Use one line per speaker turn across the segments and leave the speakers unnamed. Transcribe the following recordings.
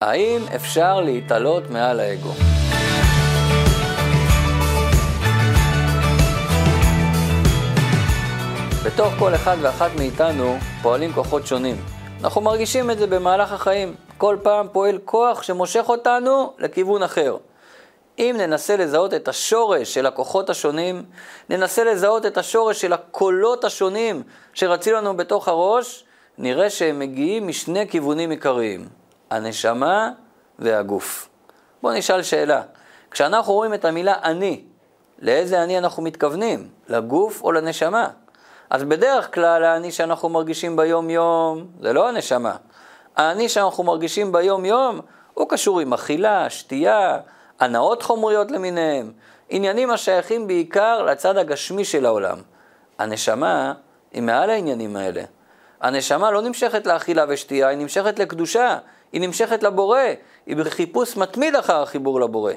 האם אפשר להתעלות מעל האגו? בתוך כל אחד ואחת מאיתנו פועלים כוחות שונים. אנחנו מרגישים את זה במהלך החיים. כל פעם פועל כוח שמושך אותנו לכיוון אחר. אם ננסה לזהות את השורש של הכוחות השונים, ננסה לזהות את השורש של הקולות השונים שרצים לנו בתוך הראש, נראה שהם מגיעים משני כיוונים עיקריים, הנשמה והגוף. בואו נשאל שאלה, כשאנחנו רואים את המילה אני, לאיזה אני אנחנו מתכוונים? לגוף או לנשמה? אז בדרך כלל האני שאנחנו מרגישים ביום-יום זה לא הנשמה. האני שאנחנו מרגישים ביום-יום הוא קשור עם אכילה, שתייה, הנאות חומריות למיניהם, עניינים השייכים בעיקר לצד הגשמי של העולם. הנשמה היא מעל העניינים האלה. הנשמה לא נמשכת לאכילה ושתייה, היא נמשכת לקדושה, היא נמשכת לבורא, היא בחיפוש מתמיד אחר החיבור לבורא.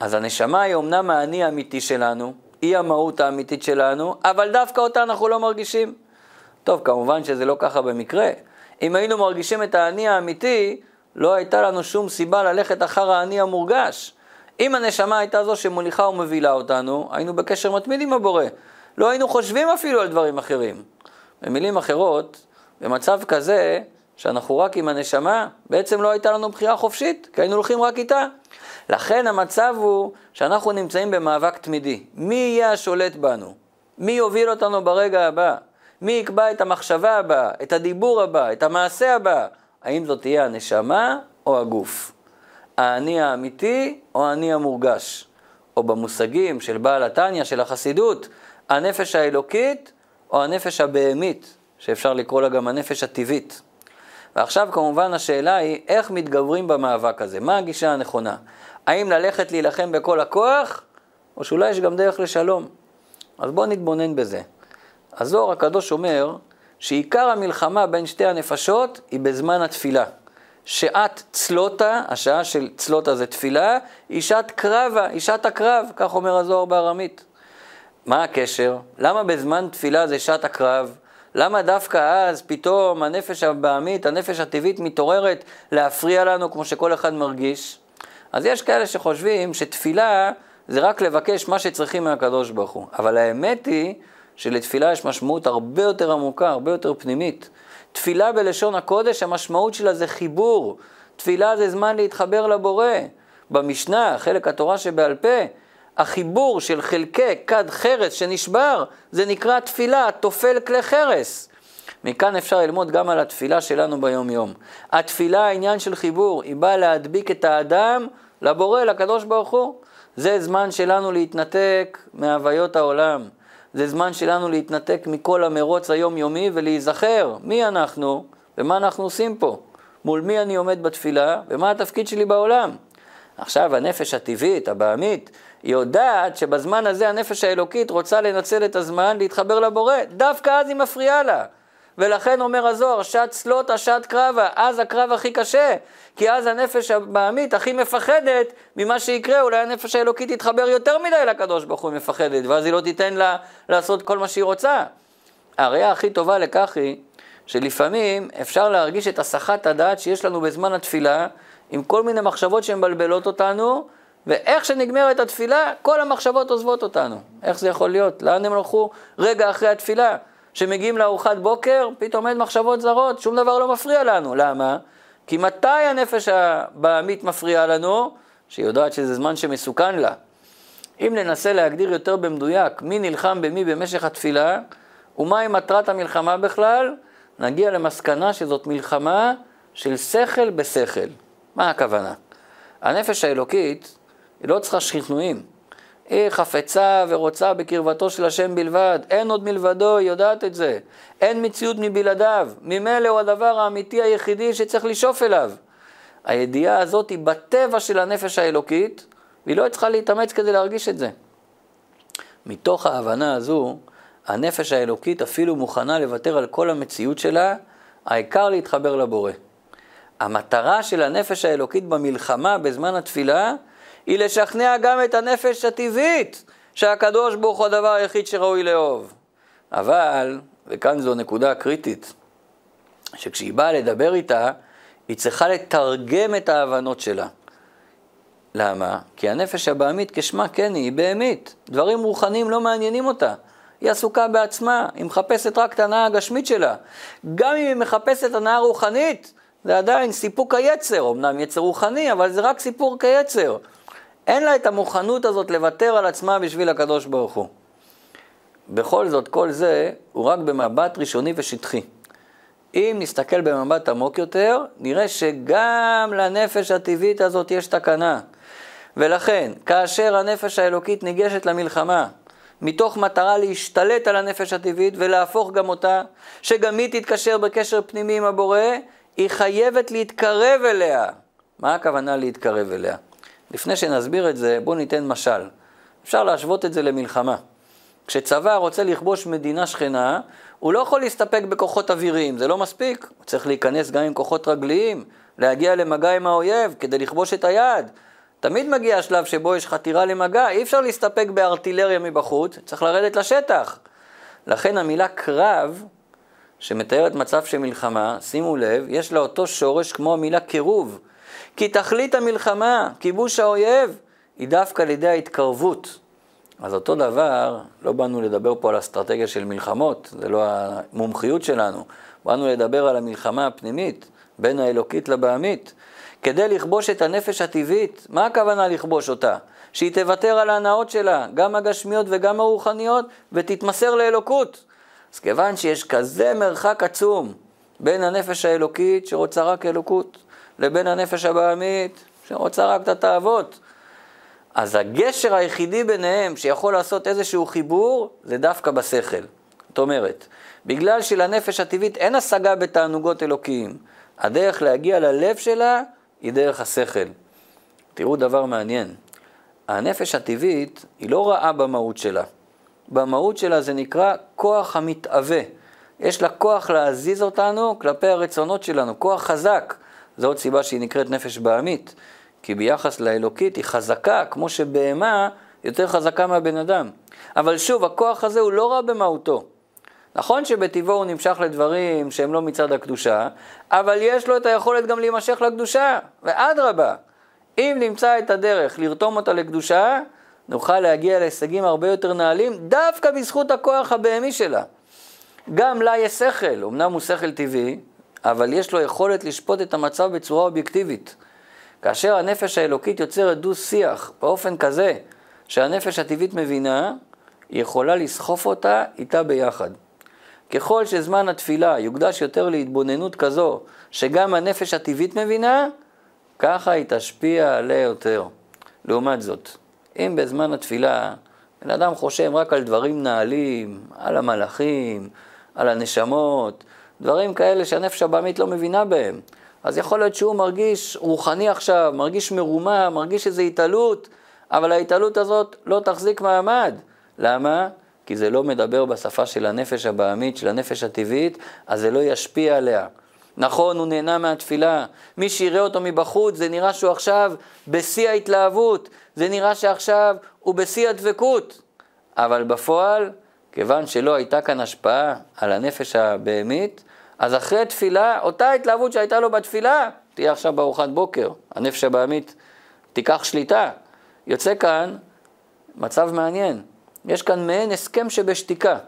אז הנשמה היא אמנם האני האמיתי שלנו, היא המהות האמיתית שלנו, אבל דווקא אותה אנחנו לא מרגישים. טוב, כמובן שזה לא ככה במקרה. אם היינו מרגישים את האני האמיתי, לא הייתה לנו שום סיבה ללכת אחר האני המורגש. אם הנשמה הייתה זו שמוליכה ומבילה אותנו, היינו בקשר מתמיד עם הבורא. לא היינו חושבים אפילו על דברים אחרים. במילים אחרות, במצב כזה, שאנחנו רק עם הנשמה, בעצם לא הייתה לנו בחירה חופשית, כי היינו הולכים רק איתה. לכן המצב הוא שאנחנו נמצאים במאבק תמידי. מי יהיה השולט בנו? מי יוביל אותנו ברגע הבא? מי יקבע את המחשבה הבאה, את הדיבור הבא, את המעשה הבא? האם זאת תהיה הנשמה או הגוף? האני האמיתי או האני המורגש? או במושגים של בעל התניא, של החסידות, הנפש האלוקית או הנפש הבהמית, שאפשר לקרוא לה גם הנפש הטבעית. ועכשיו כמובן השאלה היא איך מתגברים במאבק הזה, מה הגישה הנכונה? האם ללכת להילחם בכל הכוח, או שאולי יש גם דרך לשלום? אז בואו נתבונן בזה. הזוהר הקדוש אומר שעיקר המלחמה בין שתי הנפשות היא בזמן התפילה. שעת צלותה, השעה של צלותה זה תפילה, היא שעת קרבה, היא שעת הקרב, כך אומר הזוהר בארמית. מה הקשר? למה בזמן תפילה זה שעת הקרב? למה דווקא אז פתאום הנפש הבעמית, הנפש הטבעית מתעוררת להפריע לנו כמו שכל אחד מרגיש? אז יש כאלה שחושבים שתפילה זה רק לבקש מה שצריכים מהקדוש ברוך הוא. אבל האמת היא שלתפילה יש משמעות הרבה יותר עמוקה, הרבה יותר פנימית. תפילה בלשון הקודש, המשמעות שלה זה חיבור. תפילה זה זמן להתחבר לבורא. במשנה, חלק התורה שבעל פה, החיבור של חלקי כד חרס שנשבר, זה נקרא תפילה, תופל כלי חרס. מכאן אפשר ללמוד גם על התפילה שלנו ביום-יום. התפילה, העניין של חיבור, היא באה להדביק את האדם לבורא, לקדוש ברוך הוא. זה זמן שלנו להתנתק מהוויות העולם. זה זמן שלנו להתנתק מכל המרוץ היומיומי ולהיזכר מי אנחנו ומה אנחנו עושים פה. מול מי אני עומד בתפילה ומה התפקיד שלי בעולם. עכשיו הנפש הטבעית, הבעמית, יודעת שבזמן הזה הנפש האלוקית רוצה לנצל את הזמן להתחבר לבורא, דווקא אז היא מפריעה לה. ולכן אומר הזוהר, שעת סלוטה, שעת קרבה, אז הקרב הכי קשה, כי אז הנפש הבעמית הכי מפחדת ממה שיקרה, אולי הנפש האלוקית תתחבר יותר מדי לקדוש ברוך הוא מפחדת, ואז היא לא תיתן לה לעשות כל מה שהיא רוצה. הראייה הכי טובה לכך היא, שלפעמים אפשר להרגיש את הסחת הדעת שיש לנו בזמן התפילה, עם כל מיני מחשבות שמבלבלות אותנו, ואיך שנגמרת התפילה, כל המחשבות עוזבות אותנו. איך זה יכול להיות? לאן הם הלכו רגע אחרי התפילה? כשמגיעים לארוחת בוקר, פתאום אין מחשבות זרות, שום דבר לא מפריע לנו. למה? כי מתי הנפש הבעמית מפריעה לנו? שהיא יודעת שזה זמן שמסוכן לה. אם ננסה להגדיר יותר במדויק מי נלחם במי במשך התפילה, ומהי מטרת המלחמה בכלל, נגיע למסקנה שזאת מלחמה של שכל בשכל. מה הכוונה? הנפש האלוקית היא לא צריכה שכנועים. היא חפצה ורוצה בקרבתו של השם בלבד, אין עוד מלבדו, היא יודעת את זה. אין מציאות מבלעדיו, ממילא הוא הדבר האמיתי היחידי שצריך לשאוף אליו. הידיעה הזאת היא בטבע של הנפש האלוקית, והיא לא צריכה להתאמץ כדי להרגיש את זה. מתוך ההבנה הזו, הנפש האלוקית אפילו מוכנה לוותר על כל המציאות שלה, העיקר להתחבר לבורא. המטרה של הנפש האלוקית במלחמה בזמן התפילה היא לשכנע גם את הנפש הטבעית שהקדוש ברוך הוא הדבר היחיד שראוי לאהוב. אבל, וכאן זו נקודה קריטית, שכשהיא באה לדבר איתה, היא צריכה לתרגם את ההבנות שלה. למה? כי הנפש הבעמית כשמה כן היא, היא בהמית. דברים רוחניים לא מעניינים אותה. היא עסוקה בעצמה, היא מחפשת רק את הנאה הגשמית שלה. גם אם היא מחפשת הנאה רוחנית, זה עדיין סיפוק היצר, אמנם יצר רוחני, אבל זה רק סיפור כיצר. אין לה את המוכנות הזאת לוותר על עצמה בשביל הקדוש ברוך הוא. בכל זאת, כל זה הוא רק במבט ראשוני ושטחי. אם נסתכל במבט עמוק יותר, נראה שגם לנפש הטבעית הזאת יש תקנה. ולכן, כאשר הנפש האלוקית ניגשת למלחמה, מתוך מטרה להשתלט על הנפש הטבעית ולהפוך גם אותה, שגם היא תתקשר בקשר פנימי עם הבורא, היא חייבת להתקרב אליה. מה הכוונה להתקרב אליה? לפני שנסביר את זה, בואו ניתן משל. אפשר להשוות את זה למלחמה. כשצבא רוצה לכבוש מדינה שכנה, הוא לא יכול להסתפק בכוחות אוויריים, זה לא מספיק. הוא צריך להיכנס גם עם כוחות רגליים, להגיע למגע עם האויב כדי לכבוש את היעד. תמיד מגיע השלב שבו יש חתירה למגע, אי אפשר להסתפק בארטילריה מבחוץ, צריך לרדת לשטח. לכן המילה קרב, שמתארת מצב של מלחמה, שימו לב, יש לה אותו שורש כמו המילה קירוב. כי תכלית המלחמה, כיבוש האויב, היא דווקא על ידי ההתקרבות. אז אותו דבר, לא באנו לדבר פה על אסטרטגיה של מלחמות, זה לא המומחיות שלנו. באנו לדבר על המלחמה הפנימית, בין האלוקית לבעמית. כדי לכבוש את הנפש הטבעית, מה הכוונה לכבוש אותה? שהיא תוותר על ההנאות שלה, גם הגשמיות וגם הרוחניות, ותתמסר לאלוקות. אז כיוון שיש כזה מרחק עצום בין הנפש האלוקית שרוצה רק אלוקות, לבין הנפש הבעמית שרוצה רק את התאוות, אז הגשר היחידי ביניהם שיכול לעשות איזשהו חיבור, זה דווקא בשכל. זאת אומרת, בגלל שלנפש הטבעית אין השגה בתענוגות אלוקיים, הדרך להגיע ללב שלה היא דרך השכל. תראו דבר מעניין, הנפש הטבעית היא לא רעה במהות שלה. במהות שלה זה נקרא כוח המתאווה. יש לה כוח להזיז אותנו כלפי הרצונות שלנו, כוח חזק. זו עוד סיבה שהיא נקראת נפש בעמית. כי ביחס לאלוקית היא חזקה, כמו שבהמה יותר חזקה מהבן אדם. אבל שוב, הכוח הזה הוא לא רע במהותו. נכון שבטבעו הוא נמשך לדברים שהם לא מצד הקדושה, אבל יש לו את היכולת גם להימשך לקדושה, ואדרבה, אם נמצא את הדרך לרתום אותה לקדושה, נוכל להגיע להישגים הרבה יותר נעלים, דווקא בזכות הכוח הבהמי שלה. גם לה יש שכל, אמנם הוא שכל טבעי, אבל יש לו יכולת לשפוט את המצב בצורה אובייקטיבית. כאשר הנפש האלוקית יוצרת דו-שיח באופן כזה שהנפש הטבעית מבינה, היא יכולה לסחוף אותה איתה ביחד. ככל שזמן התפילה יוקדש יותר להתבוננות כזו, שגם הנפש הטבעית מבינה, ככה היא תשפיע עליה יותר. לעומת זאת, אם בזמן התפילה בן אדם חושב רק על דברים נעלים, על המלאכים, על הנשמות, דברים כאלה שהנפש הבעמית לא מבינה בהם, אז יכול להיות שהוא מרגיש רוחני עכשיו, מרגיש מרומם, מרגיש איזו התעלות, אבל ההתעלות הזאת לא תחזיק מעמד. למה? כי זה לא מדבר בשפה של הנפש הבעמית, של הנפש הטבעית, אז זה לא ישפיע עליה. נכון, הוא נהנה מהתפילה. מי שיראה אותו מבחוץ, זה נראה שהוא עכשיו בשיא ההתלהבות, זה נראה שעכשיו הוא בשיא הדבקות. אבל בפועל, כיוון שלא הייתה כאן השפעה על הנפש הבהמית, אז אחרי תפילה, אותה התלהבות שהייתה לו בתפילה, תהיה עכשיו בארוחת בוקר. הנפש הבעמית תיקח שליטה. יוצא כאן מצב מעניין. יש כאן מעין הסכם שבשתיקה.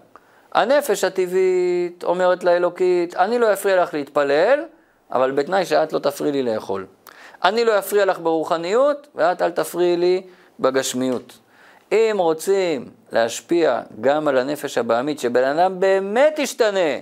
הנפש הטבעית אומרת לאלוקית, אני לא אפריע לך להתפלל, אבל בתנאי שאת לא תפריעי לי לאכול. אני לא אפריע לך ברוחניות, ואת אל תפריעי לי בגשמיות. אם רוצים להשפיע גם על הנפש הבעמית, שבן אדם באמת ישתנה,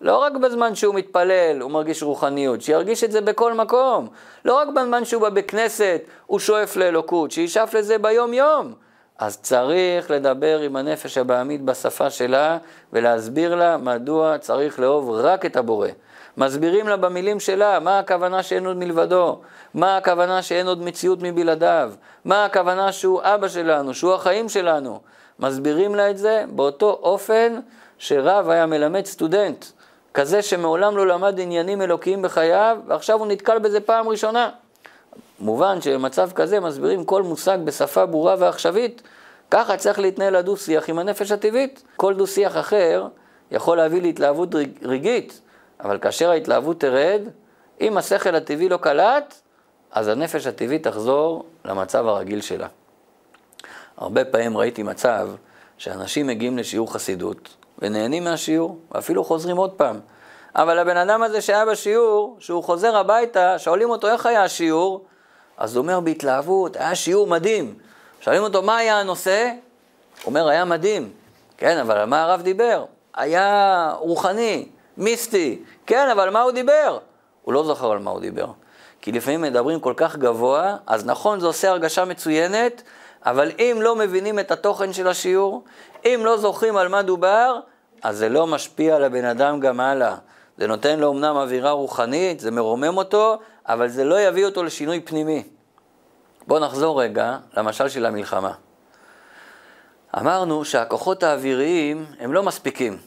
לא רק בזמן שהוא מתפלל, הוא מרגיש רוחניות, שירגיש את זה בכל מקום. לא רק בזמן שהוא בא בכנסת, הוא שואף לאלוקות, שישאף לזה ביום-יום. אז צריך לדבר עם הנפש הבעמית בשפה שלה ולהסביר לה מדוע צריך לאהוב רק את הבורא. מסבירים לה במילים שלה מה הכוונה שאין עוד מלבדו, מה הכוונה שאין עוד מציאות מבלעדיו, מה הכוונה שהוא אבא שלנו, שהוא החיים שלנו. מסבירים לה את זה באותו אופן שרב היה מלמד סטודנט. כזה שמעולם לא למד עניינים אלוקיים בחייו, ועכשיו הוא נתקל בזה פעם ראשונה. מובן שבמצב כזה מסבירים כל מושג בשפה ברורה ועכשווית, ככה צריך להתנהל הדו-שיח עם הנפש הטבעית. כל דו-שיח אחר יכול להביא להתלהבות רגעית, אבל כאשר ההתלהבות תרד, אם השכל הטבעי לא קלט, אז הנפש הטבעית תחזור למצב הרגיל שלה. הרבה פעמים ראיתי מצב שאנשים מגיעים לשיעור חסידות ונהנים מהשיעור, ואפילו חוזרים עוד פעם. אבל הבן אדם הזה שהיה בשיעור, שהוא חוזר הביתה, שואלים אותו איך היה השיעור, אז הוא אומר בהתלהבות, היה שיעור מדהים. שואלים אותו מה היה הנושא, הוא אומר היה מדהים. כן, אבל על מה הרב דיבר? היה רוחני, מיסטי. כן, אבל מה הוא דיבר? הוא לא זוכר על מה הוא דיבר. כי לפעמים מדברים כל כך גבוה, אז נכון, זה עושה הרגשה מצוינת, אבל אם לא מבינים את התוכן של השיעור, אם לא זוכרים על מה דובר, אז זה לא משפיע על הבן אדם גם הלאה. זה נותן לו אמנם אווירה רוחנית, זה מרומם אותו, אבל זה לא יביא אותו לשינוי פנימי. בואו נחזור רגע למשל של המלחמה. אמרנו שהכוחות האוויריים הם לא מספיקים.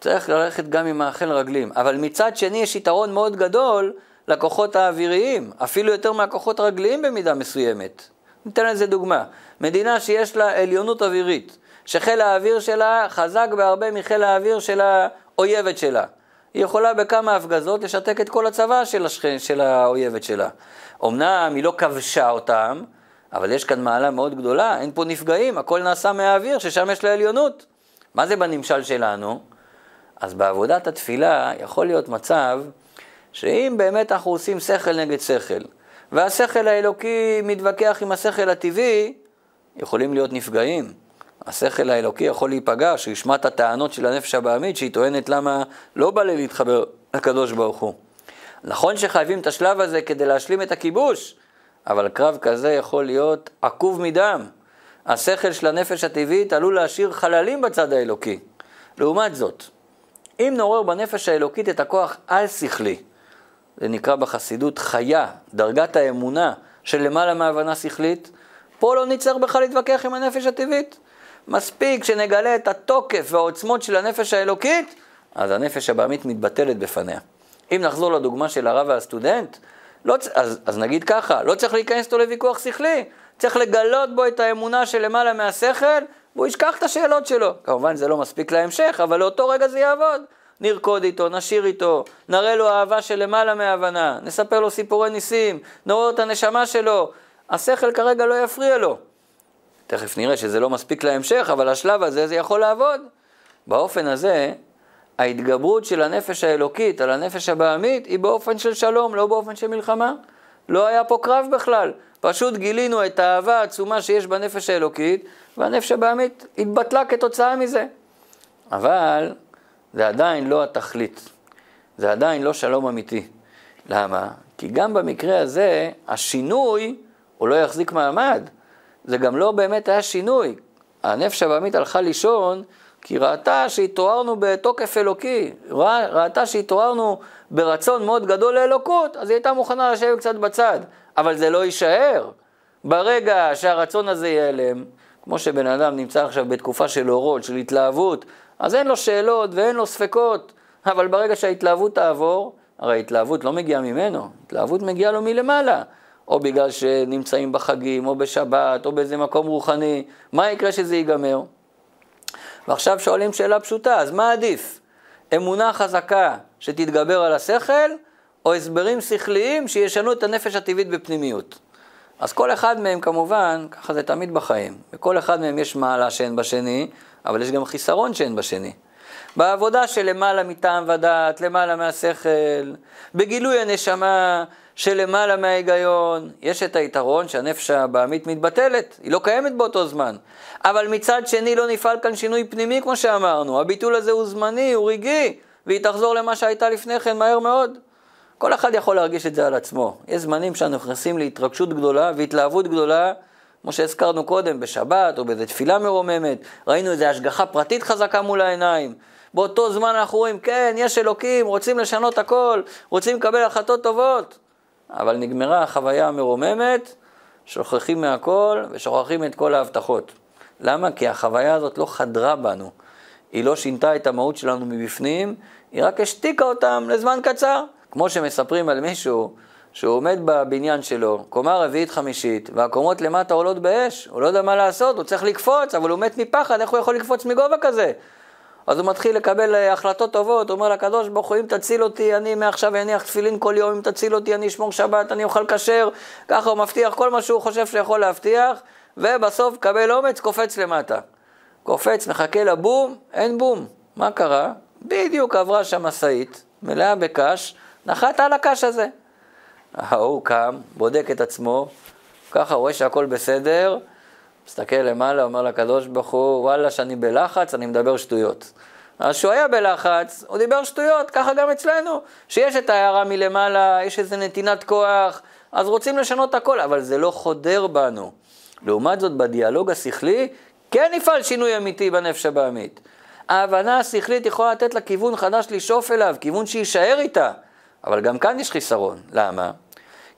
צריך ללכת גם עם מאכל רגלים. אבל מצד שני יש יתרון מאוד גדול לכוחות האוויריים, אפילו יותר מהכוחות הרגליים במידה מסוימת. ניתן לזה דוגמה. מדינה שיש לה עליונות אווירית, שחיל האוויר שלה חזק בהרבה מחיל האוויר של האויבת שלה. היא יכולה בכמה הפגזות לשתק את כל הצבא של, השכן, של האויבת שלה. אמנם היא לא כבשה אותם, אבל יש כאן מעלה מאוד גדולה, אין פה נפגעים, הכל נעשה מהאוויר, ששם יש לה עליונות. מה זה בנמשל שלנו? אז בעבודת התפילה יכול להיות מצב שאם באמת אנחנו עושים שכל נגד שכל, והשכל האלוקי מתווכח עם השכל הטבעי, יכולים להיות נפגעים. השכל האלוקי יכול להיפגע, שהוא ישמע את הטענות של הנפש הבעמית, שהיא טוענת למה לא בא לי להתחבר לקדוש ברוך הוא. נכון שחייבים את השלב הזה כדי להשלים את הכיבוש, אבל קרב כזה יכול להיות עקוב מדם. השכל של הנפש הטבעית עלול להשאיר חללים בצד האלוקי. לעומת זאת, אם נעורר בנפש האלוקית את הכוח על-שכלי, זה נקרא בחסידות חיה, דרגת האמונה של למעלה מהבנה שכלית, פה לא נצטרך בכלל להתווכח עם הנפש הטבעית. מספיק שנגלה את התוקף והעוצמות של הנפש האלוקית, אז הנפש הבעמית מתבטלת בפניה. אם נחזור לדוגמה של הרב והסטודנט, לא, אז, אז נגיד ככה, לא צריך להיכנס איתו לוויכוח שכלי, צריך לגלות בו את האמונה של למעלה מהשכל, והוא ישכח את השאלות שלו. כמובן זה לא מספיק להמשך, אבל לאותו רגע זה יעבוד. נרקוד איתו, נשיר איתו, נראה לו אהבה של למעלה מהבנה, נספר לו סיפורי ניסים, נעורר את הנשמה שלו. השכל כרגע לא יפריע לו. תכף נראה שזה לא מספיק להמשך, אבל השלב הזה זה יכול לעבוד. באופן הזה, ההתגברות של הנפש האלוקית על הנפש הבעמית היא באופן של שלום, לא באופן של מלחמה. לא היה פה קרב בכלל, פשוט גילינו את האהבה העצומה שיש בנפש האלוקית, והנפש הבעמית התבטלה כתוצאה מזה. אבל זה עדיין לא התכלית, זה עדיין לא שלום אמיתי. למה? כי גם במקרה הזה, השינוי, הוא לא יחזיק מעמד. זה גם לא באמת היה שינוי. הנפש הבעמית הלכה לישון כי ראתה שהתעוררנו בתוקף אלוקי, רא, ראתה שהתעוררנו ברצון מאוד גדול לאלוקות, אז היא הייתה מוכנה לשבת קצת בצד. אבל זה לא יישאר. ברגע שהרצון הזה ייעלם, כמו שבן אדם נמצא עכשיו בתקופה של אורות, של התלהבות, אז אין לו שאלות ואין לו ספקות, אבל ברגע שההתלהבות תעבור, הרי ההתלהבות לא מגיעה ממנו, התלהבות מגיעה לו מלמעלה. או בגלל שנמצאים בחגים, או בשבת, או באיזה מקום רוחני, מה יקרה שזה ייגמר? ועכשיו שואלים שאלה פשוטה, אז מה עדיף? אמונה חזקה שתתגבר על השכל, או הסברים שכליים שישנו את הנפש הטבעית בפנימיות? אז כל אחד מהם כמובן, ככה זה תמיד בחיים, בכל אחד מהם יש מעלה שאין בשני, אבל יש גם חיסרון שאין בשני. בעבודה של למעלה מטעם ודעת, למעלה מהשכל, בגילוי הנשמה, שלמעלה מההיגיון, יש את היתרון שהנפש הבעמית מתבטלת, היא לא קיימת באותו זמן. אבל מצד שני לא נפעל כאן שינוי פנימי כמו שאמרנו, הביטול הזה הוא זמני, הוא רגעי, והיא תחזור למה שהייתה לפני כן מהר מאוד. כל אחד יכול להרגיש את זה על עצמו. יש זמנים שאנחנו נכנסים להתרגשות גדולה והתלהבות גדולה, כמו שהזכרנו קודם, בשבת או באיזו תפילה מרוממת, ראינו איזו השגחה פרטית חזקה מול העיניים. באותו זמן אנחנו רואים, כן, יש אלוקים, רוצים לשנות הכל, רוצים לקבל החלטות טובות. אבל נגמרה החוויה המרוממת, שוכחים מהכל ושוכחים את כל ההבטחות. למה? כי החוויה הזאת לא חדרה בנו. היא לא שינתה את המהות שלנו מבפנים, היא רק השתיקה אותם לזמן קצר. כמו שמספרים על מישהו שהוא עומד בבניין שלו, קומה רביעית חמישית, והקומות למטה עולות באש, הוא לא יודע מה לעשות, הוא צריך לקפוץ, אבל הוא מת מפחד, איך הוא יכול לקפוץ מגובה כזה? אז הוא מתחיל לקבל אה, החלטות טובות, הוא אומר לקדוש ברוך הוא, אם תציל אותי, אני מעכשיו אניח תפילין כל יום, אם תציל אותי, אני אשמור שבת, אני אוכל כשר, ככה הוא מבטיח כל מה שהוא חושב שיכול להבטיח, ובסוף קבל אומץ, קופץ למטה. קופץ, מחכה לבום, אין בום. מה קרה? בדיוק עברה שם משאית, מלאה בקש, נחת על הקש הזה. ההוא קם, בודק את עצמו, ככה רואה שהכל בסדר, מסתכל למעלה, אומר לקדוש ברוך הוא, וואלה, שאני בלחץ, אני מדבר שטויות. אז כשהוא היה בלחץ, הוא דיבר שטויות, ככה גם אצלנו. שיש את ההערה מלמעלה, יש איזו נתינת כוח, אז רוצים לשנות הכל, אבל זה לא חודר בנו. לעומת זאת, בדיאלוג השכלי, כן יפעל שינוי אמיתי בנפש הבעמית. ההבנה השכלית יכולה לתת לה כיוון חדש לשאוף אליו, כיוון שיישאר איתה. אבל גם כאן יש חיסרון. למה?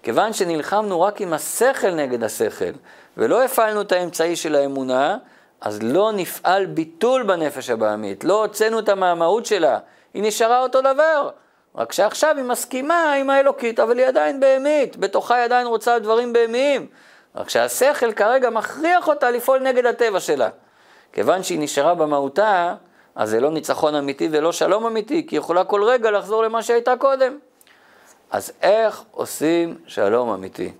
כיוון שנלחמנו רק עם השכל נגד השכל, ולא הפעלנו את האמצעי של האמונה, אז לא נפעל ביטול בנפש הבעמית, לא הוצאנו אותה מהמהות שלה, היא נשארה אותו דבר. רק שעכשיו היא מסכימה עם האלוקית, אבל היא עדיין בהמית, בתוכה היא עדיין רוצה דברים בהמיים. רק שהשכל כרגע מכריח אותה לפעול נגד הטבע שלה. כיוון שהיא נשארה במהותה, אז זה לא ניצחון אמיתי ולא שלום אמיתי, כי היא יכולה כל רגע לחזור למה שהייתה קודם. אז איך עושים שלום אמיתי?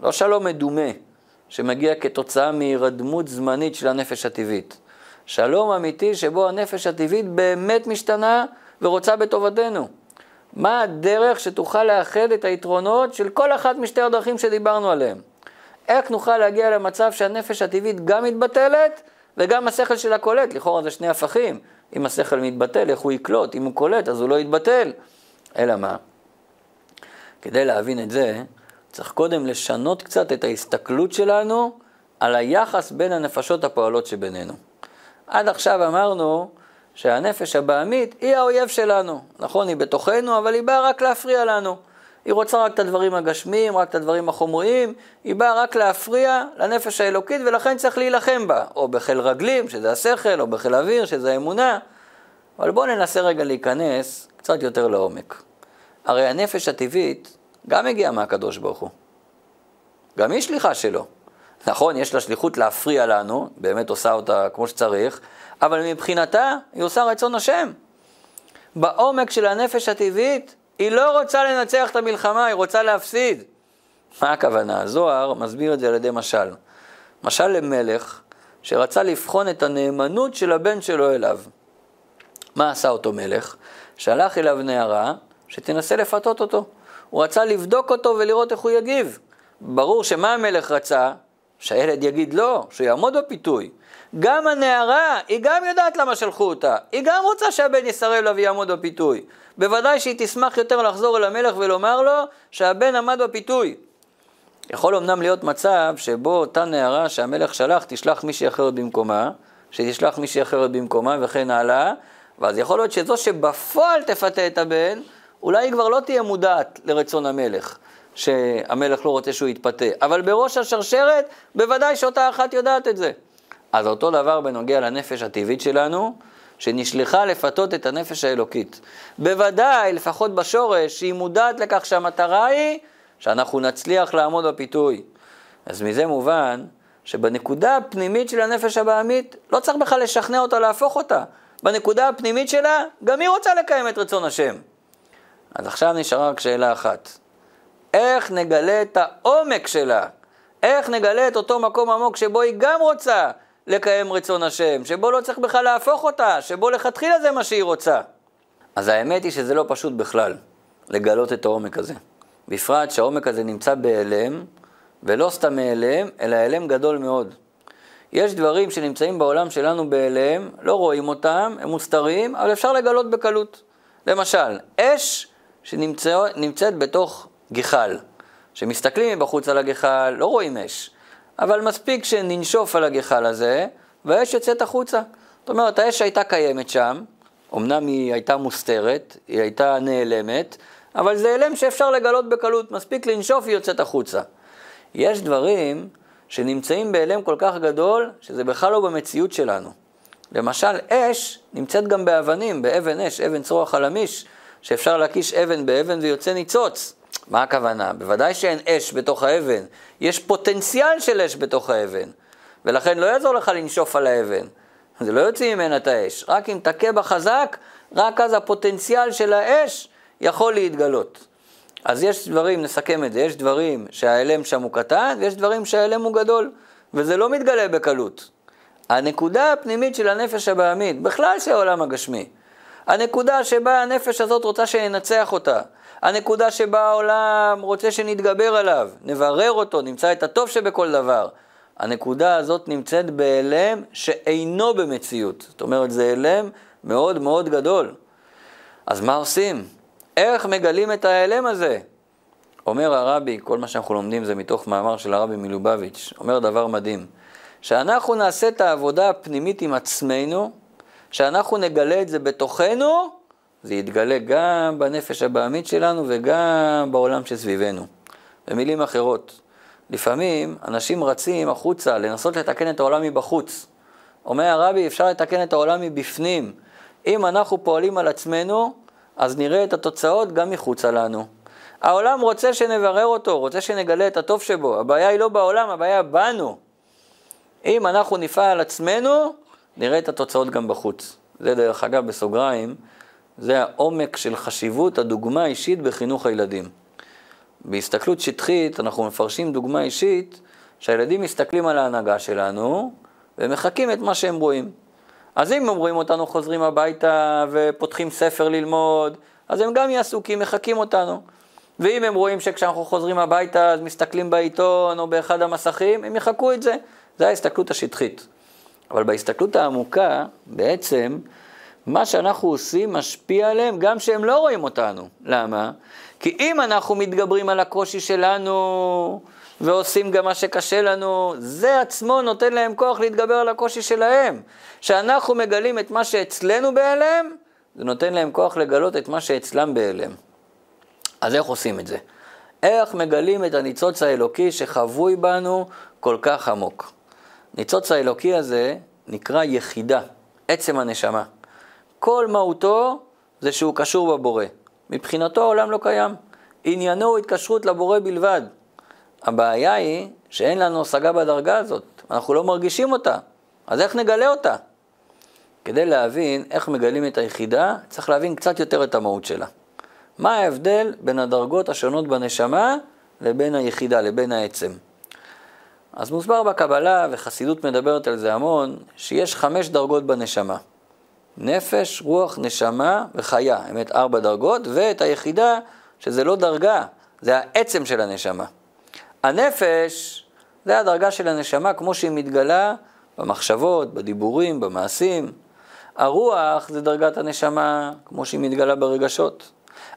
לא שלום מדומה, שמגיע כתוצאה מהירדמות זמנית של הנפש הטבעית. שלום אמיתי שבו הנפש הטבעית באמת משתנה ורוצה בטובתנו. מה הדרך שתוכל לאחד את היתרונות של כל אחת משתי הדרכים שדיברנו עליהן? איך נוכל להגיע למצב שהנפש הטבעית גם מתבטלת וגם השכל שלה קולט? לכאורה זה שני הפכים. אם השכל מתבטל, איך הוא יקלוט? אם הוא קולט, אז הוא לא יתבטל. אלא מה? כדי להבין את זה, צריך קודם לשנות קצת את ההסתכלות שלנו על היחס בין הנפשות הפועלות שבינינו. עד עכשיו אמרנו שהנפש הבעמית היא האויב שלנו. נכון, היא בתוכנו, אבל היא באה רק להפריע לנו. היא רוצה רק את הדברים הגשמיים, רק את הדברים החומריים, היא באה רק להפריע לנפש האלוקית ולכן צריך להילחם בה, או בחיל רגלים, שזה השכל, או בחיל אוויר, שזה האמונה. אבל בואו ננסה רגע להיכנס קצת יותר לעומק. הרי הנפש הטבעית גם מגיעה מהקדוש ברוך הוא. גם היא שליחה שלו. נכון, יש לה שליחות להפריע לנו, באמת עושה אותה כמו שצריך, אבל מבחינתה היא עושה רצון השם. בעומק של הנפש הטבעית, היא לא רוצה לנצח את המלחמה, היא רוצה להפסיד. מה הכוונה? הזוהר מסביר את זה על ידי משל. משל למלך שרצה לבחון את הנאמנות של הבן שלו אליו. מה עשה אותו מלך? שלח אליו נערה שתנסה לפתות אותו. הוא רצה לבדוק אותו ולראות איך הוא יגיב. ברור שמה המלך רצה? שהילד יגיד לא, שהוא יעמוד בפיתוי. גם הנערה, היא גם יודעת למה שלחו אותה. היא גם רוצה שהבן יסרב לה ויעמוד בפיתוי. בוודאי שהיא תשמח יותר לחזור אל המלך ולומר לו שהבן עמד בפיתוי. יכול אמנם להיות מצב שבו אותה נערה שהמלך שלח תשלח מישהי אחרת במקומה, שתשלח מישהי אחרת במקומה וכן הלאה, ואז יכול להיות שזו שבפועל תפתה את הבן, אולי היא כבר לא תהיה מודעת לרצון המלך, שהמלך לא רוצה שהוא יתפתה, אבל בראש השרשרת, בוודאי שאותה אחת יודעת את זה. אז אותו דבר בנוגע לנפש הטבעית שלנו, שנשלחה לפתות את הנפש האלוקית. בוודאי, לפחות בשורש, שהיא מודעת לכך שהמטרה היא שאנחנו נצליח לעמוד בפיתוי. אז מזה מובן שבנקודה הפנימית של הנפש הבעמית, לא צריך בכלל לשכנע אותה להפוך אותה. בנקודה הפנימית שלה, גם היא רוצה לקיים את רצון השם. אז עכשיו נשארה רק שאלה אחת. איך נגלה את העומק שלה? איך נגלה את אותו מקום עמוק שבו היא גם רוצה לקיים רצון השם, שבו לא צריך בכלל להפוך אותה, שבו לכתחילה זה מה שהיא רוצה. אז האמת היא שזה לא פשוט בכלל, לגלות את העומק הזה. בפרט שהעומק הזה נמצא בהיעלם, ולא סתם מהיעלם, אלא העלם גדול מאוד. יש דברים שנמצאים בעולם שלנו בהיעלם, לא רואים אותם, הם מוסתרים, אבל אפשר לגלות בקלות. למשל, אש שנמצאת בתוך גחל. כשמסתכלים מבחוץ על הגחל, לא רואים אש, אבל מספיק שננשוף על הגחל הזה, והאש יוצאת החוצה. זאת אומרת, האש הייתה קיימת שם, אמנם היא הייתה מוסתרת, היא הייתה נעלמת, אבל זה הלם שאפשר לגלות בקלות, מספיק לנשוף היא יוצאת החוצה. יש דברים שנמצאים בהלם כל כך גדול, שזה בכלל לא במציאות שלנו. למשל, אש נמצאת גם באבנים, באבן אש, אבן צרוח חלמיש, שאפשר להקיש אבן באבן ויוצא ניצוץ. מה הכוונה? בוודאי שאין אש בתוך האבן, יש פוטנציאל של אש בתוך האבן, ולכן לא יעזור לך לנשוף על האבן. זה לא יוציא ממנה את האש. רק אם תכה בה חזק, רק אז הפוטנציאל של האש יכול להתגלות. אז יש דברים, נסכם את זה, יש דברים שההלם שם הוא קטן, ויש דברים שההלם הוא גדול, וזה לא מתגלה בקלות. הנקודה הפנימית של הנפש הבעמית, בכלל של העולם הגשמי, הנקודה שבה הנפש הזאת רוצה שננצח אותה, הנקודה שבה העולם רוצה שנתגבר עליו, נברר אותו, נמצא את הטוב שבכל דבר. הנקודה הזאת נמצאת בהלם שאינו במציאות. זאת אומרת, זה הלם מאוד מאוד גדול. אז מה עושים? איך מגלים את ההלם הזה? אומר הרבי, כל מה שאנחנו לומדים זה מתוך מאמר של הרבי מלובביץ', אומר דבר מדהים, שאנחנו נעשה את העבודה הפנימית עם עצמנו, שאנחנו נגלה את זה בתוכנו, זה יתגלה גם בנפש הבעמית שלנו וגם בעולם שסביבנו. במילים אחרות, לפעמים אנשים רצים החוצה לנסות לתקן את העולם מבחוץ. אומר הרבי, אפשר לתקן את העולם מבפנים. אם אנחנו פועלים על עצמנו, אז נראה את התוצאות גם מחוצה לנו. העולם רוצה שנברר אותו, רוצה שנגלה את הטוב שבו. הבעיה היא לא בעולם, הבעיה בנו. אם אנחנו נפעל על עצמנו, נראה את התוצאות גם בחוץ. זה דרך אגב, בסוגריים, זה העומק של חשיבות הדוגמה האישית בחינוך הילדים. בהסתכלות שטחית אנחנו מפרשים דוגמה אישית שהילדים מסתכלים על ההנהגה שלנו ומחקים את מה שהם רואים. אז אם הם רואים אותנו חוזרים הביתה ופותחים ספר ללמוד, אז הם גם יעשו כי הם מחקים אותנו. ואם הם רואים שכשאנחנו חוזרים הביתה אז מסתכלים בעיתון או באחד המסכים, הם יחקו את זה. זה ההסתכלות השטחית. אבל בהסתכלות העמוקה, בעצם, מה שאנחנו עושים משפיע עליהם גם שהם לא רואים אותנו. למה? כי אם אנחנו מתגברים על הקושי שלנו ועושים גם מה שקשה לנו, זה עצמו נותן להם כוח להתגבר על הקושי שלהם. כשאנחנו מגלים את מה שאצלנו בהלם, זה נותן להם כוח לגלות את מה שאצלם בהלם. אז איך עושים את זה? איך מגלים את הניצוץ האלוקי שחבוי בנו כל כך עמוק? ניצוץ האלוקי הזה נקרא יחידה, עצם הנשמה. כל מהותו זה שהוא קשור בבורא. מבחינתו העולם לא קיים. עניינו הוא התקשרות לבורא בלבד. הבעיה היא שאין לנו השגה בדרגה הזאת, אנחנו לא מרגישים אותה, אז איך נגלה אותה? כדי להבין איך מגלים את היחידה, צריך להבין קצת יותר את המהות שלה. מה ההבדל בין הדרגות השונות בנשמה לבין היחידה, לבין העצם? אז מוסבר בקבלה, וחסידות מדברת על זה המון, שיש חמש דרגות בנשמה. נפש, רוח, נשמה וחיה, אמת ארבע דרגות, ואת היחידה, שזה לא דרגה, זה העצם של הנשמה. הנפש, זה הדרגה של הנשמה כמו שהיא מתגלה במחשבות, בדיבורים, במעשים. הרוח זה דרגת הנשמה כמו שהיא מתגלה ברגשות.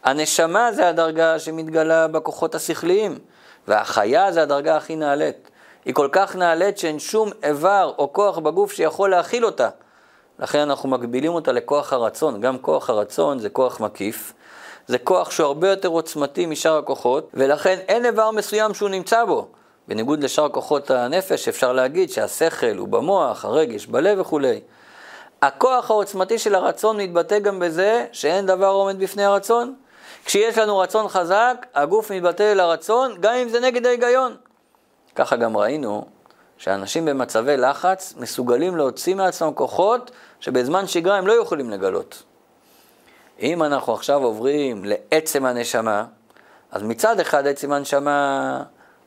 הנשמה זה הדרגה שמתגלה בכוחות השכליים, והחיה זה הדרגה הכי נעלית. היא כל כך נעלית שאין שום איבר או כוח בגוף שיכול להכיל אותה. לכן אנחנו מגבילים אותה לכוח הרצון. גם כוח הרצון זה כוח מקיף. זה כוח שהוא הרבה יותר עוצמתי משאר הכוחות, ולכן אין איבר מסוים שהוא נמצא בו. בניגוד לשאר כוחות הנפש, אפשר להגיד שהשכל הוא במוח, הרגש, בלב וכולי. הכוח העוצמתי של הרצון מתבטא גם בזה שאין דבר עומד בפני הרצון. כשיש לנו רצון חזק, הגוף מתבטא אל הרצון, גם אם זה נגד ההיגיון. ככה גם ראינו שאנשים במצבי לחץ מסוגלים להוציא מעצמם כוחות שבזמן שגרה הם לא יכולים לגלות. אם אנחנו עכשיו עוברים לעצם הנשמה, אז מצד אחד עצם הנשמה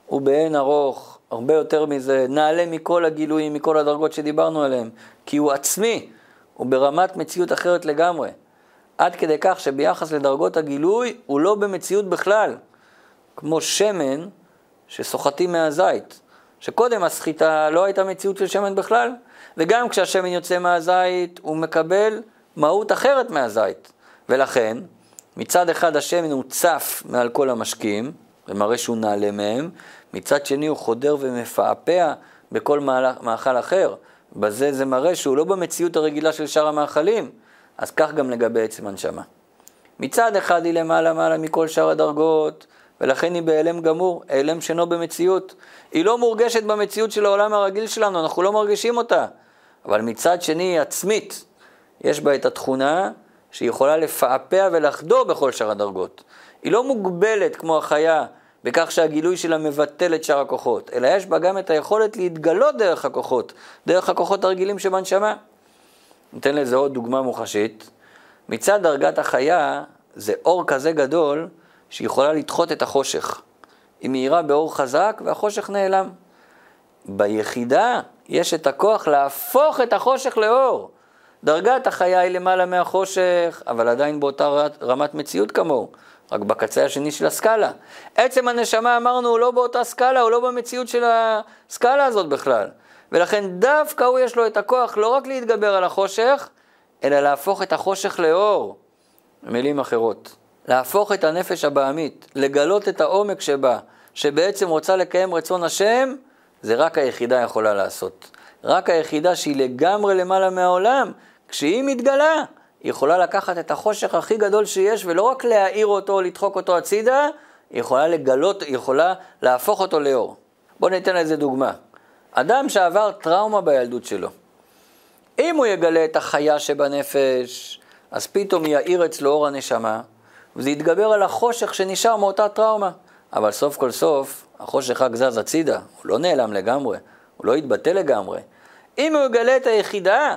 הוא באין ארוך, הרבה יותר מזה, נעלה מכל הגילויים, מכל הדרגות שדיברנו עליהם, כי הוא עצמי, הוא ברמת מציאות אחרת לגמרי. עד כדי כך שביחס לדרגות הגילוי הוא לא במציאות בכלל, כמו שמן שסוחטים מהזית. שקודם הסחיטה לא הייתה מציאות של שמן בכלל, וגם כשהשמן יוצא מהזית הוא מקבל מהות אחרת מהזית. ולכן, מצד אחד השמן הוא צף מעל כל המשקים, ומראה שהוא נעלה מהם, מצד שני הוא חודר ומפעפע בכל מאכל אחר. בזה זה מראה שהוא לא במציאות הרגילה של שאר המאכלים, אז כך גם לגבי עצם הנשמה. מצד אחד היא למעלה מעלה מכל שאר הדרגות, ולכן היא בהיעלם גמור, העלם שאינו במציאות. היא לא מורגשת במציאות של העולם הרגיל שלנו, אנחנו לא מרגישים אותה. אבל מצד שני היא עצמית. יש בה את התכונה שהיא יכולה לפעפע ולחדור בכל שאר הדרגות. היא לא מוגבלת כמו החיה בכך שהגילוי שלה מבטל את שאר הכוחות, אלא יש בה גם את היכולת להתגלות דרך הכוחות, דרך הכוחות הרגילים שבנשמה. ניתן לזה עוד דוגמה מוחשית. מצד דרגת החיה זה אור כזה גדול שהיא יכולה לדחות את החושך. היא מאירה באור חזק והחושך נעלם. ביחידה יש את הכוח להפוך את החושך לאור. דרגת החיה היא למעלה מהחושך, אבל עדיין באותה רמת מציאות כמוהו, רק בקצה השני של הסקאלה. עצם הנשמה, אמרנו, הוא לא באותה סקאלה, הוא לא במציאות של הסקאלה הזאת בכלל. ולכן דווקא הוא יש לו את הכוח לא רק להתגבר על החושך, אלא להפוך את החושך לאור. במילים אחרות, להפוך את הנפש הבעמית, לגלות את העומק שבה, שבעצם רוצה לקיים רצון השם, זה רק היחידה יכולה לעשות. רק היחידה שהיא לגמרי למעלה מהעולם, כשהיא מתגלה, היא יכולה לקחת את החושך הכי גדול שיש, ולא רק להאיר אותו, לדחוק אותו הצידה, היא יכולה לגלות, היא יכולה להפוך אותו לאור. בואו ניתן לזה דוגמה. אדם שעבר טראומה בילדות שלו, אם הוא יגלה את החיה שבנפש, אז פתאום יאיר אצלו אור הנשמה, וזה יתגבר על החושך שנשאר מאותה טראומה. אבל סוף כל סוף, החושך רק זז הצידה, הוא לא נעלם לגמרי, הוא לא יתבטא לגמרי. אם הוא יגלה את היחידה,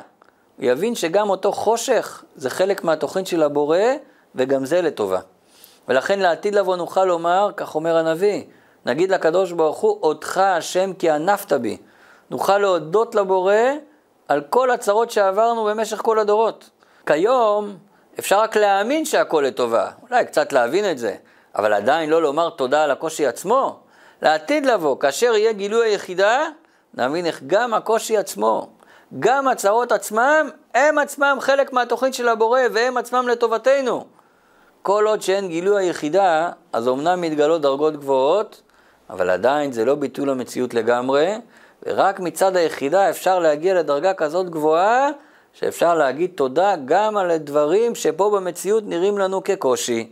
הוא יבין שגם אותו חושך זה חלק מהתוכנית של הבורא, וגם זה לטובה. ולכן לעתיד לבוא נוכל לומר, כך אומר הנביא, נגיד לקדוש ברוך הוא, אותך השם כי ענפת בי. נוכל להודות לבורא על כל הצרות שעברנו במשך כל הדורות. כיום אפשר רק להאמין שהכל לטובה, אולי קצת להבין את זה, אבל עדיין לא לומר תודה על הקושי עצמו. לעתיד לבוא, כאשר יהיה גילוי היחידה, נבין איך גם הקושי עצמו, גם הצרות עצמם, הם עצמם חלק מהתוכנית של הבורא והם עצמם לטובתנו. כל עוד שאין גילוי היחידה, אז אמנם מתגלות דרגות גבוהות, אבל עדיין זה לא ביטול המציאות לגמרי, ורק מצד היחידה אפשר להגיע לדרגה כזאת גבוהה, שאפשר להגיד תודה גם על הדברים שפה במציאות נראים לנו כקושי.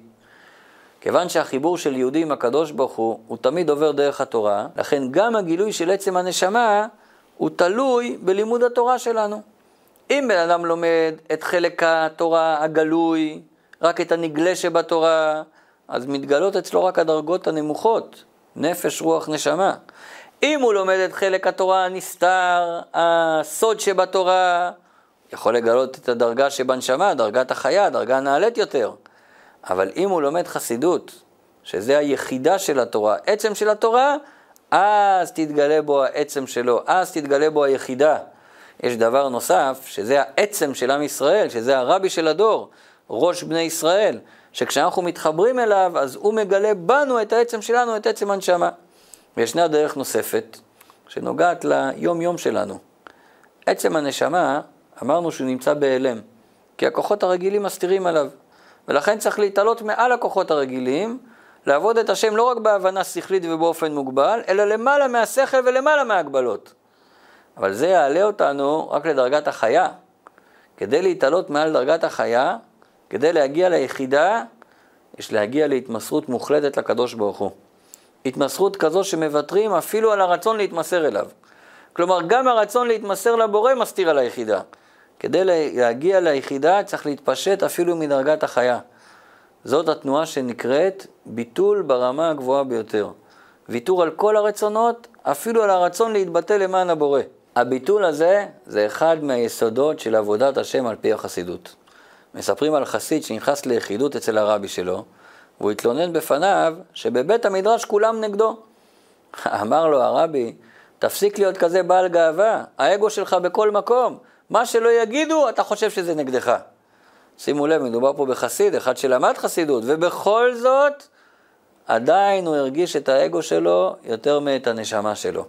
כיוון שהחיבור של יהודי עם הקדוש ברוך הוא, הוא תמיד עובר דרך התורה, לכן גם הגילוי של עצם הנשמה, הוא תלוי בלימוד התורה שלנו. אם בן אדם לומד את חלק התורה הגלוי, רק את הנגלה שבתורה, אז מתגלות אצלו רק הדרגות הנמוכות, נפש, רוח, נשמה. אם הוא לומד את חלק התורה הנסתר, הסוד שבתורה, יכול לגלות את הדרגה שבנשמה, דרגת החיה, דרגה נעלית יותר. אבל אם הוא לומד חסידות, שזה היחידה של התורה, עצם של התורה, אז תתגלה בו העצם שלו, אז תתגלה בו היחידה. יש דבר נוסף, שזה העצם של עם ישראל, שזה הרבי של הדור, ראש בני ישראל, שכשאנחנו מתחברים אליו, אז הוא מגלה בנו את העצם שלנו, את עצם הנשמה. וישנה דרך נוספת, שנוגעת ליום-יום שלנו. עצם הנשמה, אמרנו שהוא נמצא בהיעלם, כי הכוחות הרגילים מסתירים עליו. ולכן צריך להתעלות מעל הכוחות הרגילים, לעבוד את השם לא רק בהבנה שכלית ובאופן מוגבל, אלא למעלה מהשכל ולמעלה מההגבלות. אבל זה יעלה אותנו רק לדרגת החיה. כדי להתעלות מעל דרגת החיה, כדי להגיע ליחידה, יש להגיע להתמסרות מוחלטת לקדוש ברוך הוא. התמסרות כזו שמוותרים אפילו על הרצון להתמסר אליו. כלומר, גם הרצון להתמסר לבורא מסתיר על היחידה. כדי להגיע ליחידה צריך להתפשט אפילו מדרגת החיה. זאת התנועה שנקראת ביטול ברמה הגבוהה ביותר. ויתור על כל הרצונות, אפילו על הרצון להתבטא למען הבורא. הביטול הזה זה אחד מהיסודות של עבודת השם על פי החסידות. מספרים על חסיד שנכנס ליחידות אצל הרבי שלו, והוא התלונן בפניו שבבית המדרש כולם נגדו. אמר לו הרבי, תפסיק להיות כזה בעל גאווה, האגו שלך בכל מקום, מה שלא יגידו, אתה חושב שזה נגדך. שימו לב, מדובר פה בחסיד, אחד שלמד חסידות, ובכל זאת, עדיין הוא הרגיש את האגו שלו יותר מאת הנשמה שלו.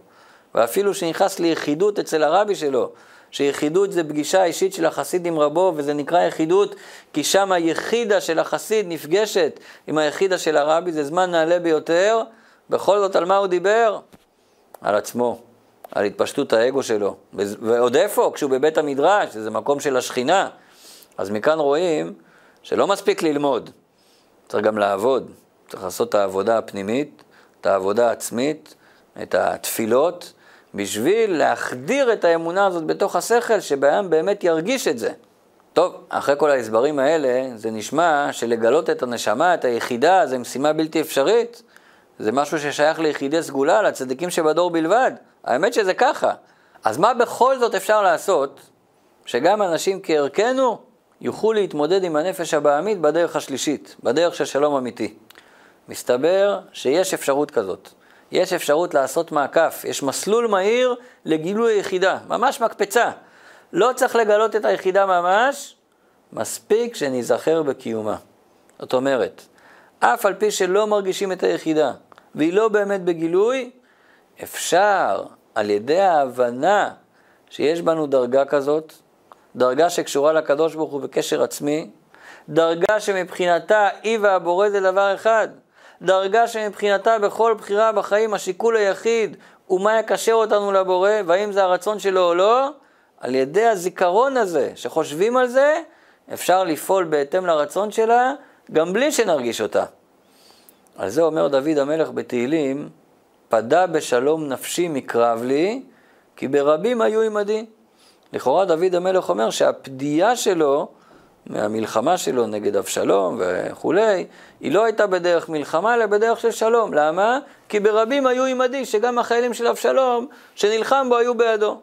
ואפילו שנכנס ליחידות אצל הרבי שלו, שיחידות זה פגישה אישית של החסיד עם רבו, וזה נקרא יחידות, כי שם היחידה של החסיד נפגשת עם היחידה של הרבי, זה זמן נעלה ביותר. בכל זאת, על מה הוא דיבר? על עצמו, על התפשטות האגו שלו. ועוד איפה? כשהוא בבית המדרש, זה מקום של השכינה. אז מכאן רואים שלא מספיק ללמוד, צריך גם לעבוד. צריך לעשות את העבודה הפנימית, את העבודה העצמית, את התפילות. בשביל להחדיר את האמונה הזאת בתוך השכל, שבעם באמת ירגיש את זה. טוב, אחרי כל ההסברים האלה, זה נשמע שלגלות את הנשמה, את היחידה, זה משימה בלתי אפשרית. זה משהו ששייך ליחידי סגולה, לצדיקים שבדור בלבד. האמת שזה ככה. אז מה בכל זאת אפשר לעשות שגם אנשים כערכנו יוכלו להתמודד עם הנפש הבעמית בדרך השלישית, בדרך של שלום אמיתי. מסתבר שיש אפשרות כזאת. יש אפשרות לעשות מעקף, יש מסלול מהיר לגילוי היחידה, ממש מקפצה. לא צריך לגלות את היחידה ממש, מספיק שניזכר בקיומה. זאת אומרת, אף על פי שלא מרגישים את היחידה, והיא לא באמת בגילוי, אפשר על ידי ההבנה שיש בנו דרגה כזאת, דרגה שקשורה לקדוש ברוך הוא בקשר עצמי, דרגה שמבחינתה היא והבורא זה דבר אחד, דרגה שמבחינתה בכל בחירה בחיים השיקול היחיד הוא מה יקשר אותנו לבורא, והאם זה הרצון שלו או לא, על ידי הזיכרון הזה, שחושבים על זה, אפשר לפעול בהתאם לרצון שלה, גם בלי שנרגיש אותה. על זה אומר דוד המלך בתהילים, פדה בשלום נפשי מקרב לי, כי ברבים היו עמדי. לכאורה דוד המלך אומר שהפדיעה שלו, מהמלחמה שלו נגד אבשלום וכולי, היא לא הייתה בדרך מלחמה, אלא בדרך של שלום. למה? כי ברבים היו עמדי, שגם החיילים של אבשלום, שנלחם בו, היו בידו.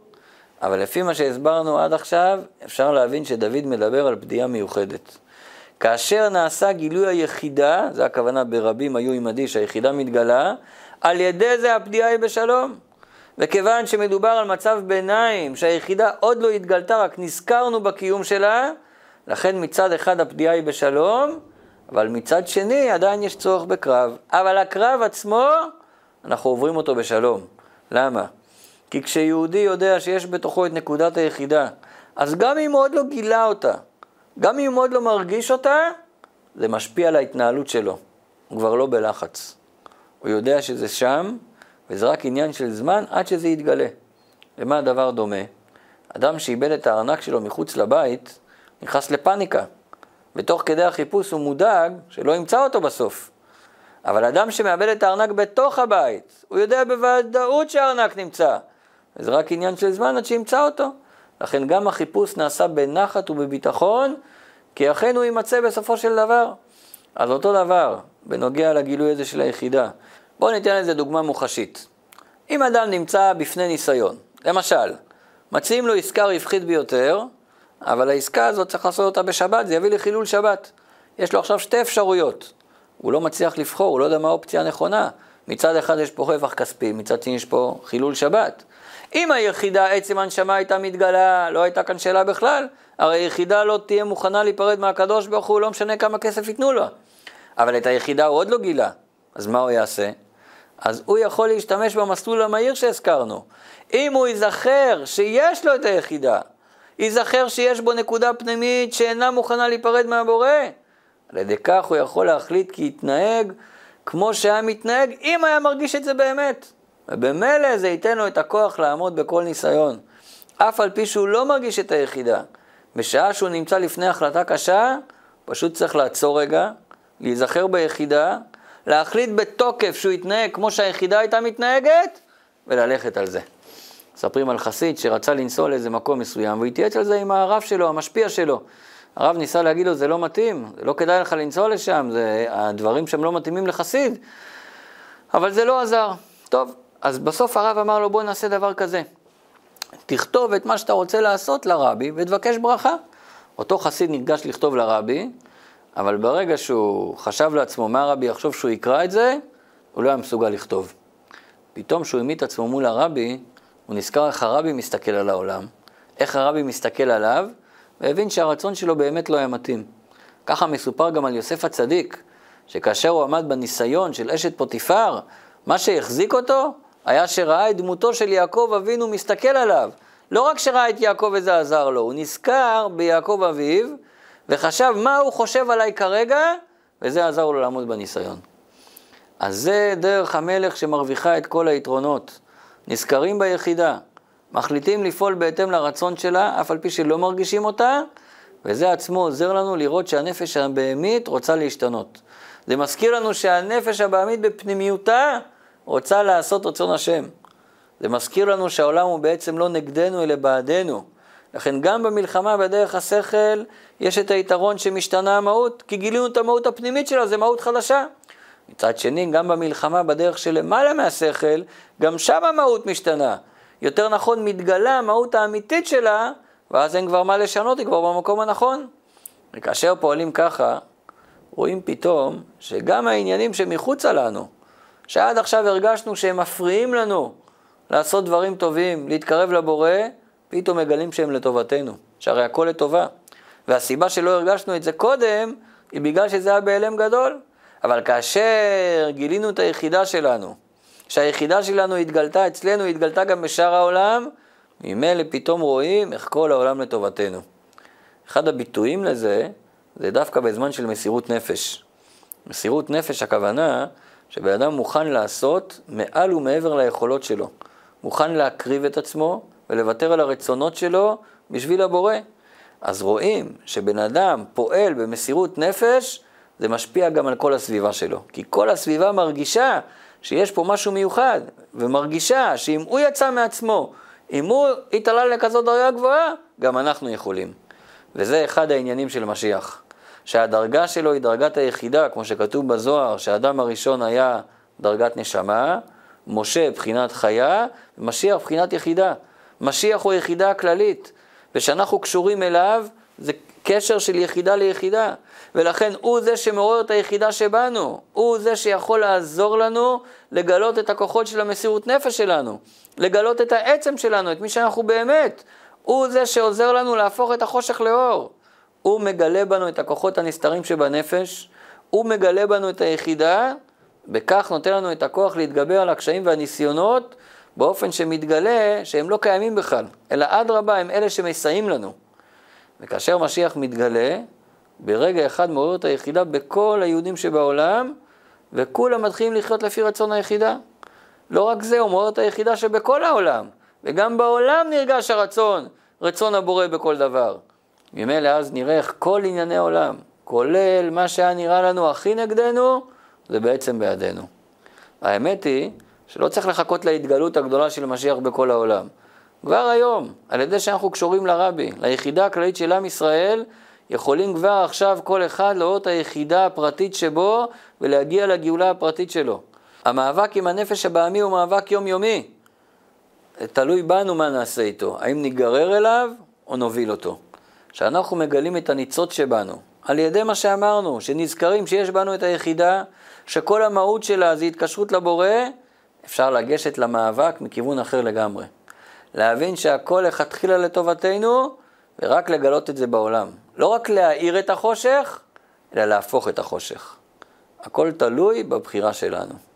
אבל לפי מה שהסברנו עד עכשיו, אפשר להבין שדוד מדבר על פדיעה מיוחדת. כאשר נעשה גילוי היחידה, זה הכוונה ברבים היו עמדי שהיחידה מתגלה, על ידי זה הפדיעה היא בשלום. וכיוון שמדובר על מצב ביניים, שהיחידה עוד לא התגלתה, רק נזכרנו בקיום שלה, לכן מצד אחד הפדיעה היא בשלום, אבל מצד שני עדיין יש צורך בקרב. אבל הקרב עצמו, אנחנו עוברים אותו בשלום. למה? כי כשיהודי יודע שיש בתוכו את נקודת היחידה, אז גם אם הוא עוד לא גילה אותה, גם אם הוא עוד לא מרגיש אותה, זה משפיע על ההתנהלות שלו. הוא כבר לא בלחץ. הוא יודע שזה שם, וזה רק עניין של זמן עד שזה יתגלה. למה הדבר דומה? אדם שאיבד את הארנק שלו מחוץ לבית, נכנס לפניקה. ותוך כדי החיפוש הוא מודאג שלא ימצא אותו בסוף. אבל אדם שמאבד את הארנק בתוך הבית, הוא יודע בוודאות שהארנק נמצא. וזה רק עניין של זמן עד שימצא אותו. לכן גם החיפוש נעשה בנחת ובביטחון, כי אכן הוא יימצא בסופו של דבר. אז אותו דבר, בנוגע לגילוי הזה של היחידה. בואו ניתן לזה דוגמה מוחשית. אם אדם נמצא בפני ניסיון, למשל, מציעים לו עסקה רווחית ביותר, אבל העסקה הזאת צריך לעשות אותה בשבת, זה יביא לחילול שבת. יש לו עכשיו שתי אפשרויות. הוא לא מצליח לבחור, הוא לא יודע מה האופציה הנכונה. מצד אחד יש פה רווח כספי, מצד שני יש פה חילול שבת. אם היחידה, עצם הנשמה הייתה מתגלה, לא הייתה כאן שאלה בכלל, הרי היחידה לא תהיה מוכנה להיפרד מהקדוש ברוך הוא, לא משנה כמה כסף ייתנו לו. אבל את היחידה הוא עוד לא גילה, אז מה הוא יעשה? אז הוא יכול להשתמש במסלול המהיר שהזכרנו. אם הוא ייזכר שיש לו את היחידה, ייזכר שיש בו נקודה פנימית שאינה מוכנה להיפרד מהבורא, על ידי כך הוא יכול להחליט כי יתנהג כמו שהיה מתנהג אם היה מרגיש את זה באמת. ובמילא זה ייתן לו את הכוח לעמוד בכל ניסיון. אף על פי שהוא לא מרגיש את היחידה. בשעה שהוא נמצא לפני החלטה קשה, פשוט צריך לעצור רגע, להיזכר ביחידה, להחליט בתוקף שהוא יתנהג כמו שהיחידה הייתה מתנהגת, וללכת על זה. מספרים על חסיד שרצה לנסוע לאיזה מקום מסוים, והוא התייעץ על זה עם הרב שלו, המשפיע שלו. הרב ניסה להגיד לו, זה לא מתאים, זה לא כדאי לך לנסוע לשם, זה, הדברים שם לא מתאימים לחסיד. אבל זה לא עזר. טוב, אז בסוף הרב אמר לו, בוא נעשה דבר כזה. תכתוב את מה שאתה רוצה לעשות לרבי ותבקש ברכה. אותו חסיד ניגש לכתוב לרבי, אבל ברגע שהוא חשב לעצמו מה הרבי יחשוב שהוא יקרא את זה, הוא לא היה מסוגל לכתוב. פתאום כשהוא את עצמו מול הרבי, הוא נזכר איך הרבי מסתכל על העולם, איך הרבי מסתכל עליו, והבין שהרצון שלו באמת לא היה מתאים. ככה מסופר גם על יוסף הצדיק, שכאשר הוא עמד בניסיון של אשת פוטיפר, מה שהחזיק אותו היה שראה את דמותו של יעקב אבינו מסתכל עליו. לא רק שראה את יעקב וזה עזר לו, הוא נזכר ביעקב אביו, וחשב מה הוא חושב עליי כרגע, וזה עזר לו לעמוד בניסיון. אז זה דרך המלך שמרוויחה את כל היתרונות. נזכרים ביחידה, מחליטים לפעול בהתאם לרצון שלה, אף על פי שלא מרגישים אותה, וזה עצמו עוזר לנו לראות שהנפש הבהמית רוצה להשתנות. זה מזכיר לנו שהנפש הבהמית בפנימיותה רוצה לעשות רצון השם. זה מזכיר לנו שהעולם הוא בעצם לא נגדנו אלא בעדנו. לכן גם במלחמה בדרך השכל יש את היתרון שמשתנה המהות, כי גילינו את המהות הפנימית שלה, זה מהות חדשה. מצד שני, גם במלחמה בדרך שלמעלה מהשכל, גם שם המהות משתנה. יותר נכון, מתגלה המהות האמיתית שלה, ואז אין כבר מה לשנות, היא כבר במקום הנכון. וכאשר פועלים ככה, רואים פתאום שגם העניינים שמחוצה לנו, שעד עכשיו הרגשנו שהם מפריעים לנו לעשות דברים טובים, להתקרב לבורא, פתאום מגלים שהם לטובתנו, שהרי הכל לטובה. והסיבה שלא הרגשנו את זה קודם, היא בגלל שזה היה בהלם גדול. אבל כאשר גילינו את היחידה שלנו, שהיחידה שלנו התגלתה אצלנו, התגלתה גם בשאר העולם, ממילא פתאום רואים איך כל העולם לטובתנו. אחד הביטויים לזה, זה דווקא בזמן של מסירות נפש. מסירות נפש, הכוונה שבן אדם מוכן לעשות מעל ומעבר ליכולות שלו. מוכן להקריב את עצמו ולוותר על הרצונות שלו בשביל הבורא. אז רואים שבן אדם פועל במסירות נפש, זה משפיע גם על כל הסביבה שלו. כי כל הסביבה מרגישה שיש פה משהו מיוחד, ומרגישה שאם הוא יצא מעצמו, אם הוא התעלה לכזאת דרגה גבוהה, גם אנחנו יכולים. וזה אחד העניינים של משיח. שהדרגה שלו היא דרגת היחידה, כמו שכתוב בזוהר, שהאדם הראשון היה דרגת נשמה, משה בחינת חיה, ומשיח בחינת יחידה. משיח הוא יחידה כללית, ושאנחנו קשורים אליו, זה קשר של יחידה ליחידה. ולכן הוא זה שמעורר את היחידה שבנו, הוא זה שיכול לעזור לנו לגלות את הכוחות של המסירות נפש שלנו, לגלות את העצם שלנו, את מי שאנחנו באמת. הוא זה שעוזר לנו להפוך את החושך לאור. הוא מגלה בנו את הכוחות הנסתרים שבנפש, הוא מגלה בנו את היחידה, בכך נותן לנו את הכוח להתגבר על הקשיים והניסיונות באופן שמתגלה שהם לא קיימים בכלל, אלא אדרבה הם אלה שמסייעים לנו. וכאשר משיח מתגלה, ברגע אחד מעורר את היחידה בכל היהודים שבעולם, וכולם מתחילים לחיות לפי רצון היחידה. לא רק זה, הוא מעורר את היחידה שבכל העולם, וגם בעולם נרגש הרצון, רצון הבורא בכל דבר. ממילא אז נראה איך כל ענייני עולם, כולל מה שהיה נראה לנו הכי נגדנו, זה בעצם בידינו. האמת היא שלא צריך לחכות להתגלות הגדולה של משיח בכל העולם. כבר היום, על ידי שאנחנו קשורים לרבי, ליחידה הכללית של עם ישראל, יכולים כבר עכשיו כל אחד לראות היחידה הפרטית שבו ולהגיע לגאולה הפרטית שלו. המאבק עם הנפש הבעמי הוא מאבק יומיומי. תלוי בנו מה נעשה איתו, האם ניגרר אליו או נוביל אותו. כשאנחנו מגלים את הניצוץ שבנו, על ידי מה שאמרנו, שנזכרים שיש בנו את היחידה, שכל המהות שלה זה התקשרות לבורא, אפשר לגשת למאבק מכיוון אחר לגמרי. להבין שהכל לכתחילה לטובתנו, ורק לגלות את זה בעולם. לא רק להאיר את החושך, אלא להפוך את החושך. הכל תלוי בבחירה שלנו.